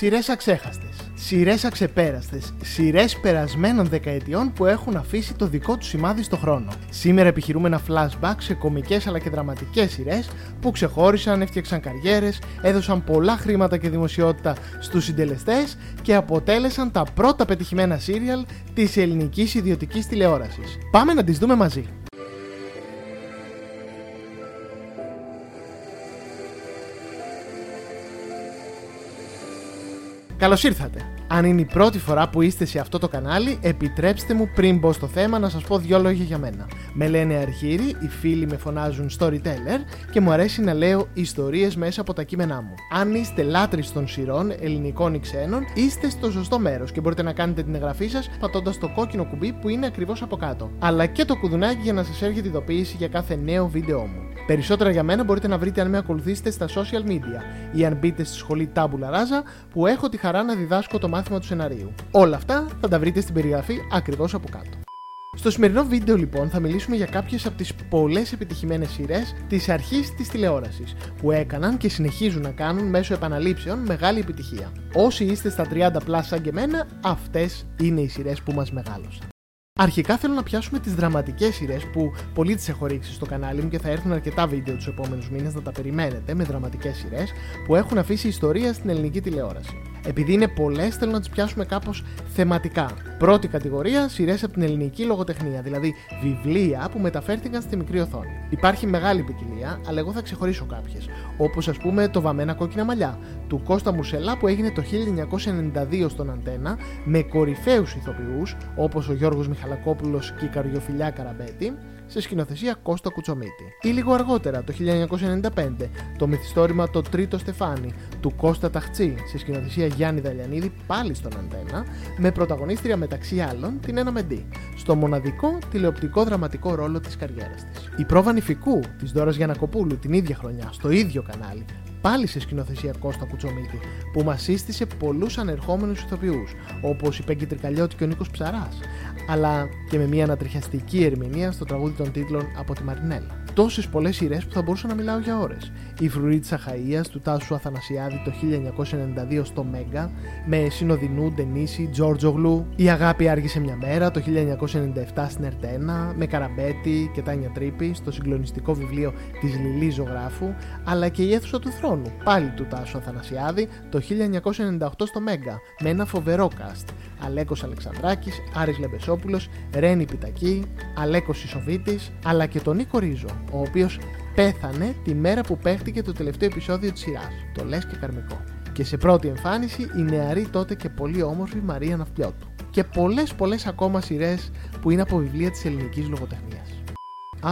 Σειρές αξέχαστες. Σειρές αξεπέραστες. Σειρές περασμένων δεκαετιών που έχουν αφήσει το δικό τους σημάδι στο χρόνο. Σήμερα επιχειρούμε ένα flashback σε κομικές αλλά και δραματικές σειρές που ξεχώρισαν, έφτιαξαν καριέρες, έδωσαν πολλά χρήματα και δημοσιότητα στους συντελεστές και αποτέλεσαν τα πρώτα πετυχημένα σύριαλ της ελληνικής ιδιωτικής τηλεόρασης. Πάμε να τις δούμε μαζί. Καλώς ήρθατε. Αν είναι η πρώτη φορά που είστε σε αυτό το κανάλι, επιτρέψτε μου πριν μπω στο θέμα να σας πω δυο λόγια για μένα. Με λένε Αρχήρη, οι φίλοι με φωνάζουν storyteller και μου αρέσει να λέω ιστορίες μέσα από τα κείμενά μου. Αν είστε λάτρε των σειρών, ελληνικών ή ξένων, είστε στο σωστό μέρος και μπορείτε να κάνετε την εγγραφή σας πατώντας το κόκκινο κουμπί που είναι ακριβώς από κάτω. Αλλά και το κουδουνάκι για να σας έρχεται ειδοποίηση για κάθε νέο βίντεο μου. Περισσότερα για μένα μπορείτε να βρείτε αν με ακολουθήσετε στα social media ή αν μπείτε στη σχολή Tabula Rasa που έχω τη χαρά να διδάσκω το μάθημα του σεναρίου. Όλα αυτά θα τα βρείτε στην περιγραφή ακριβώς από κάτω. Στο σημερινό βίντεο λοιπόν θα μιλήσουμε για κάποιες από τις πολλές επιτυχημένες σειρές της αρχής της τηλεόρασης που έκαναν και συνεχίζουν να κάνουν μέσω επαναλήψεων μεγάλη επιτυχία. Όσοι είστε στα 30 plus σαν και εμένα, αυτές είναι οι σειρές που μας μεγάλωσαν. Αρχικά θέλω να πιάσουμε τις δραματικές σειρές που πολύ τις έχω ρίξει στο κανάλι μου και θα έρθουν αρκετά βίντεο τους επόμενους μήνες να τα περιμένετε με δραματικές σειρές που έχουν αφήσει ιστορία στην ελληνική τηλεόραση. Επειδή είναι πολλές, θέλω να τις πιάσουμε κάπως θεματικά. Πρώτη κατηγορία, σειρές από την ελληνική λογοτεχνία, δηλαδή βιβλία που μεταφέρθηκαν στη μικρή οθόνη. Υπάρχει μεγάλη ποικιλία, αλλά εγώ θα ξεχωρίσω κάποιες. Όπως ας πούμε το Βαμμένα Κόκκινα Μαλλιά, του Κώστα Μουσελά που έγινε το 1992 στον Αντένα, με κορυφαίους ηθοποιούς όπως ο Γιώργος Μιχαλακόπουλος και η Καριοφιλιά Καραμπέτη, σε σκηνοθεσία Κώστα Κουτσομίτη. Ή λίγο αργότερα, το 1995, το μυθιστόρημα Το Τρίτο Στεφάνι του Κώστα Ταχτσί σε σκηνοθεσία Γιάννη Δαλιανίδη πάλι στον Αντένα, με πρωταγωνίστρια μεταξύ άλλων την Ένα Μεντή, στο μοναδικό τηλεοπτικό δραματικό ρόλο της καριέρας της. Η πρόβα νηφικού της Δώρας Γιανακοπούλου την ίδια χρονιά, στο ίδιο κανάλι, πάλι σε σκηνοθεσία Κώστα Κουτσομίτη, που μας σύστησε πολλούς ανερχόμενους ηθοποιούς, όπως η Πέγκη Τρικαλιώτη και ο Νίκος Ψαράς, αλλά και με μια ανατριχιαστική ερμηνεία στο τραγούδι των τίτλων από τη Μαρινέλα. Τόσες πολλές σειρές που θα μπορούσα να μιλάω για ώρες. Η Φρουρή της Αχαία του Τάσου Αθανασιάδη το 1992 στο Μέγκα, με Συνοδεινού, Ντενίση, Τζόρτζογλου. Η Αγάπη άργησε μια μέρα το 1997 στην Ερτένα, με Καραμπέτη και Τάνια Τρίπη στο συγκλονιστικό βιβλίο της Λιλή Ζωγράφου, αλλά και η αίθουσα του θρόνου, πάλι του Τάσου Αθανασιάδη το 1998 στο Μέγκα, με ένα φοβερό cast. Αλέκος Αλεξανδράκης, Άρης Λεμπεσόπουλος, Ρένι Πιτακή, Αλέκος Ισοβίτης, αλλά και τον Νίκο Ρίζο, ο οποίος πέθανε τη μέρα που παίχτηκε το τελευταίο επεισόδιο της σειράς. Το λες και καρμικό. Και σε πρώτη εμφάνιση η νεαρή τότε και πολύ όμορφη Μαρία Ναυτιώτου. Και πολλές πολλές ακόμα σειρές που είναι από βιβλία της ελληνικής λογοτεχνίας. Α,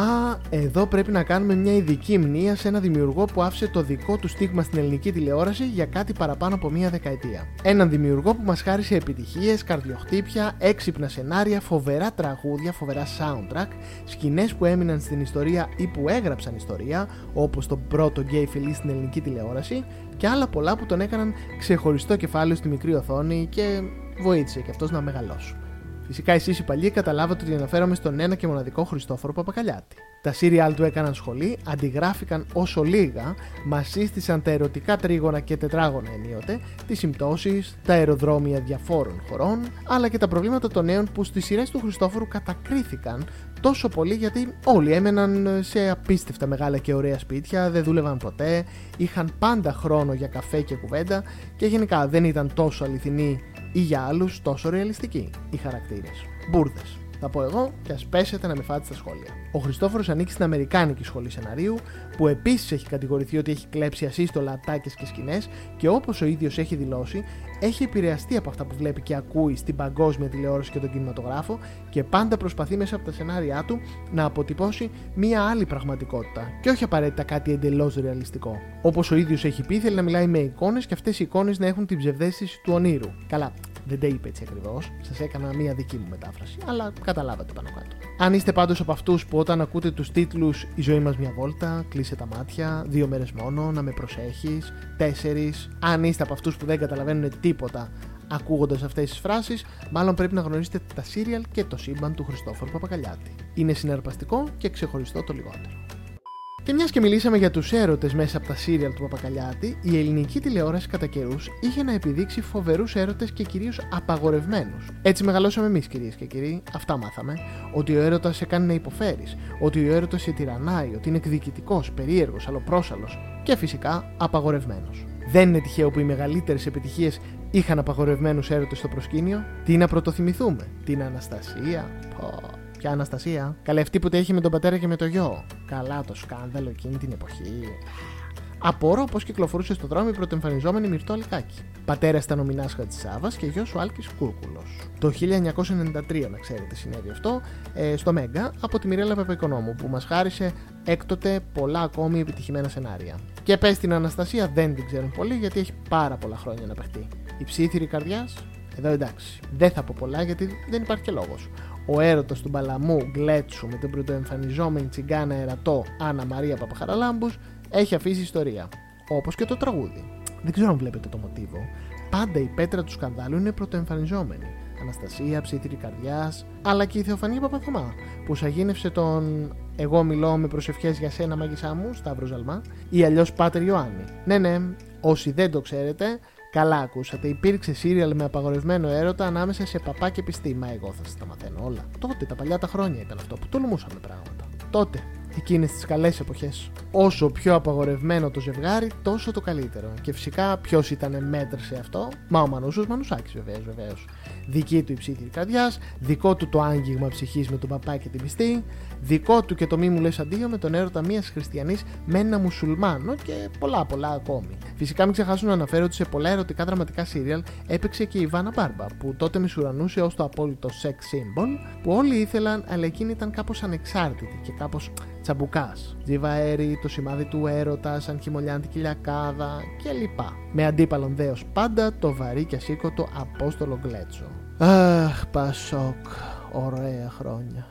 εδώ πρέπει να κάνουμε μια ειδική μνήμα σε ένα δημιουργό που άφησε το δικό του στίγμα στην ελληνική τηλεόραση για κάτι παραπάνω από μία δεκαετία. Έναν δημιουργό που μας χάρισε επιτυχίες, καρδιοχτύπια, έξυπνα σενάρια, φοβερά τραγούδια, φοβερά soundtrack, σκηνές που έμειναν στην ιστορία ή που έγραψαν ιστορία, όπως το πρώτο γκέι φιλί στην ελληνική τηλεόραση, και άλλα πολλά που τον έκαναν ξεχωριστό κεφάλαιο στη μικρή οθόνη και βοήθησε και αυτός να μεγαλώσουμε. Φυσικά εσείς οι παλιοί καταλάβατε ότι αναφέρομαι στον ένα και μοναδικό Χριστόφορο Παπακαλιάτη. Τα σύριαλ του έκαναν σχολή, αντιγράφηκαν όσο λίγα, μας σύστησαν τα ερωτικά τρίγωνα και τετράγωνα ενίοτε, τις συμπτώσεις, τα αεροδρόμια διαφόρων χωρών, αλλά και τα προβλήματα των νέων που στις σειρές του Χριστόφορου κατακρίθηκαν τόσο πολύ γιατί όλοι έμεναν σε απίστευτα μεγάλα και ωραία σπίτια, δεν δούλευαν ποτέ, είχαν πάντα χρόνο για καφέ και κουβέντα και γενικά δεν ήταν τόσο αληθινοί ή για άλλους τόσο ρεαλιστικοί οι χαρακτήρες. Μπούρδε. Θα πω εγώ και ας πέσετε να με φάτε στα σχόλια. Ο Χριστόφορος ανήκει στην Αμερικάνικη Σχολή Σεναρίου, που επίσης έχει κατηγορηθεί ότι έχει κλέψει ασύστολα ατάκε και σκηνές και όπως ο ίδιος έχει δηλώσει, έχει επηρεαστεί από αυτά που βλέπει και ακούει στην παγκόσμια τηλεόραση και τον κινηματογράφο και πάντα προσπαθεί μέσα από τα σενάρια του να αποτυπώσει μία άλλη πραγματικότητα και όχι απαραίτητα κάτι εντελώς ρεαλιστικό. Όπως ο ίδιος έχει πει, θέλει να μιλάει με εικόνες και αυτές οι εικόνες να έχουν την ψευδέστηση του ονείρου. Καλά, δεν τα είπε έτσι ακριβώς, σας έκανα μία δική μου μετάφραση, αλλά καταλάβατε πάνω κάτω. Αν είστε πάντως από αυτούς που όταν ακούτε τους τίτλους Η ζωή μας μια βόλτα, Κλείσε τα μάτια, Δύο μέρες μόνο, Να με προσέχεις, Τέσσερις, αν είστε από αυτούς που δεν καταλαβαίνουν τίποτα ακούγοντας αυτές τις φράσεις, μάλλον πρέπει να γνωρίσετε τα σύριαλ και το σύμπαν του Χριστόφορου Παπακαλιάτη. Είναι συναρπαστικό και ξεχωριστό το λιγότερο. Και μιας και μιλήσαμε για τους έρωτες μέσα από τα σύριαλ του Παπακαλιάτη, η ελληνική τηλεόραση κατά καιρούς είχε να επιδείξει φοβερούς έρωτες και κυρίως απαγορευμένους. Έτσι μεγαλώσαμε εμείς, κυρίες και κύριοι, αυτά μάθαμε. Ότι ο έρωτας σε κάνει να υποφέρεις, ότι ο έρωτας σε τυραννάει, ότι είναι εκδικητικός, περίεργος, αλλοπρόσαλος και φυσικά απαγορευμένος. Δεν είναι τυχαίο που οι μεγαλύτερες επιτυχίες είχαν απαγορευμένους έρωτες στο προσκήνιο; Τι να πρωτοθυμηθούμε, την Αναστασία. Πω. Ποια Αναστασία. Καλή αυτή που τα είχε με τον πατέρα και με το γιο. Καλά το σκάνδαλο εκείνη την εποχή. Απορώ πώς κυκλοφορούσε στο δρόμο η πρωτοεμφανιζόμενη Μυρτό Αλικάκη. Πατέρας ήταν ο Μινά Χατζησάβα και γιος ο Άλκης Κούρκουλος. Το 1993, να ξέρετε, συνέβη αυτό ε, στο Μέγκα από τη Μιρέλα Πεπαϊκονόμου που μας χάρισε έκτοτε πολλά ακόμη επιτυχημένα σενάρια. Και πες την Αναστασία δεν την ξέρουν πολύ γιατί έχει πάρα πολλά χρόνια να παιχτεί. Η ψήθυρη καρδιάς, εδώ εντάξει. Δεν θα πω πολλά γιατί δεν υπάρχει και λόγος. Ο έρωτα του Μπαλαμού Γκλέτσου με την πρωτοεμφανιζόμενη τσιγκάνα ερατό Άννα Μαρία Παπαχαραλάμπου έχει αφήσει ιστορία. Όπως και το τραγούδι. Δεν ξέρω αν βλέπετε το μοτίβο. Πάντα η πέτρα του σκανδάλου είναι πρωτοεμφανιζόμενη. Αναστασία, ψήθυρη καρδιάς, αλλά και η Θεοφανία Παπαθωμά, που σαγίνευσε τον Εγώ μιλώ με προσευχές για σένα, μάγισά μου, Σταύρος Ζαλμά, ή αλλιώς Πάτερ Ιωάννη. Ναι, ναι, όσοι δεν το ξέρετε, Καλά ακούσατε, υπήρξε σύριαλ με απαγορευμένο έρωτα ανάμεσα σε παπά και πιστή. Μα εγώ θα σας τα μαθαίνω όλα. Τότε, τα παλιά τα χρόνια ήταν αυτό που τολμούσαμε πράγματα. Τότε, εκείνες τις καλές εποχές. Όσο πιο απαγορευμένο το ζευγάρι, τόσο το καλύτερο. Και φυσικά ποιος ήταν μέτρ σε αυτό, μα ο Μανούσος Μανουσάκης βεβαίως, βεβαίως. Δική του η ψήτη καρδιάς, δικό του το άγγιγμα ψυχής με τον παπά και την πιστή, δικό του και το μη μου λες αντίο με τον έρωτα μιας χριστιανής με ένα μουσουλμάνο και πολλά πολλά ακόμη. Φυσικά μην ξεχάσουν να αναφέρω ότι σε πολλά ερωτικά δραματικά σύριαλ έπαιξε και η Βάνα Μπάρμπα, που τότε μισουρανούσε ως το απόλυτο sex symbol, που όλοι ήθελαν, αλλά εκείνη ήταν κάπως ανεξάρτητη και κάπως τσαμπουκάς. Τζιβαέρι, το σημάδι του έρωτας, σαν χειμωλιάντικη λιακάδα κλπ. Με αντίπαλον δέος πάντα το βαρύ και ασήκωτο Απόστολο Γκλέτσο. Αχ, Πασόκ, ωραία χρόνια.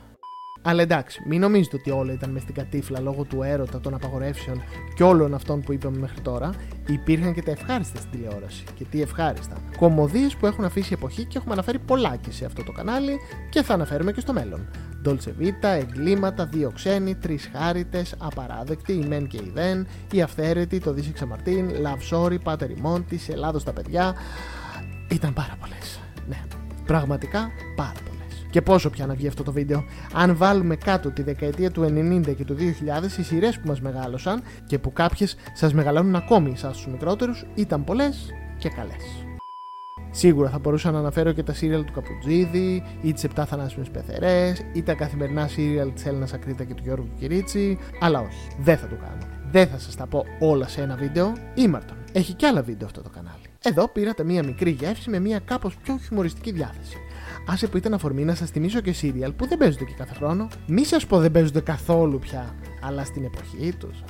Αλλά εντάξει, μην νομίζετε ότι όλα ήταν μες στην κατήφλα λόγω του έρωτα, των απαγορεύσεων και όλων αυτών που είπαμε μέχρι τώρα. Υπήρχαν και τα ευχάριστα στην τηλεόραση. Και τι ευχάριστα. Κομμωδίες που έχουν αφήσει εποχή και έχουμε αναφέρει πολλά και σε αυτό το κανάλι και θα αναφέρουμε και στο μέλλον. Dolce Vita, εγκλήματα, δύο ξένοι, τρεις χάριτες, απαράδεκτοι, η μεν και η δεν, η αυθαίρετη, το Δύση Ξαμαρτίν, Love Sorry, Πάτερ Μόντι, Ελλάδος στα παιδιά. Ήταν πάρα πολλές. Ναι, πραγματικά πάρα πολλές. Και πόσο πια να βγει αυτό το βίντεο. Αν βάλουμε κάτω τη δεκαετία του 90 και του 2000, οι σειρές που μας μεγάλωσαν και που κάποιες σας μεγαλώνουν ακόμη εσάς τους μικρότερους, ήταν πολλές και καλές. Σίγουρα θα μπορούσα να αναφέρω και τα σύριαλ του Καπουτζίδη, ή τις 7 θανάσιμες πεθερές, ή τα καθημερινά σύριαλ της Έλληνας Ακρίτα και του Γιώργου Κυρίτσι, αλλά όχι, δεν θα το κάνω. Δεν θα σας τα πω όλα σε ένα βίντεο. Ήμαρτον. Έχει και άλλα βίντεο αυτό το κανάλι. Εδώ πήρατε μία μικρή γεύση με μία κάπως πιο χιουμοριστική διάθεση. Άσε που ήταν αφορμή να σας θυμίσω και σύριαλ που δεν παίζονται και κάθε χρόνο. Μη σας πω δεν παίζονται καθόλου πια, αλλά στην εποχή τους.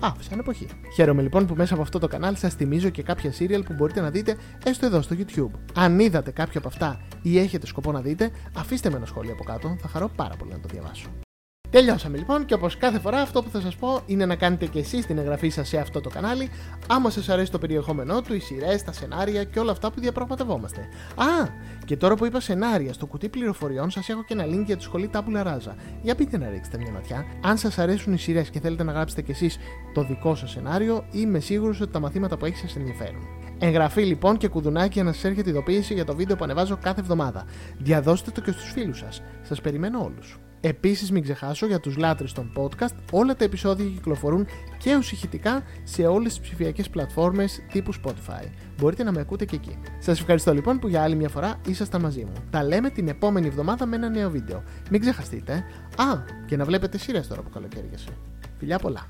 Α, σαν εποχή. Χαίρομαι λοιπόν που μέσα από αυτό το κανάλι σας θυμίζω και κάποια σύριαλ που μπορείτε να δείτε έστω εδώ στο YouTube. Αν είδατε κάποιο από αυτά ή έχετε σκοπό να δείτε, αφήστε με ένα σχόλιο από κάτω, θα χαρώ πάρα πολύ να το διαβάσω. Τελειώσαμε λοιπόν και όπως κάθε φορά αυτό που θα σας πω είναι να κάνετε και εσείς την εγγραφή σας σε αυτό το κανάλι άμα σας αρέσει το περιεχόμενό του, οι σειρές, τα σενάρια και όλα αυτά που διαπραγματευόμαστε. Α, και τώρα που είπα σενάρια, στο κουτί πληροφοριών σας έχω και ένα link για τη σχολή Tabula Rasa. Για πείτε να ρίξετε μια ματιά. Αν σας αρέσουν οι σειρές και θέλετε να γράψετε κι εσείς το δικό σας σενάριο, είμαι σίγουρος ότι τα μαθήματα που έχεις σας ενδιαφέρουν. Εγγραφή λοιπόν και κουδουνάκι για να σας έρχεται ειδοποίηση για το βίντεο που ανεβάζω κάθε εβδομάδα. Διαδώστε το και στους φίλους σας. Σας περιμένω όλους. Επίσης μην ξεχάσω για τους λάτρες των podcast όλα τα επεισόδια κυκλοφορούν και ως ηχητικά σε όλες τις ψηφιακές πλατφόρμες τύπου Spotify. Μπορείτε να με ακούτε και εκεί. Σας ευχαριστώ λοιπόν που για άλλη μια φορά ήσασταν μαζί μου. Τα λέμε την επόμενη εβδομάδα με ένα νέο βίντεο. Μην ξεχαστείτε. Α, και να βλέπετε σειρές τώρα που καλοκαίριασε. Φιλιά πολλά.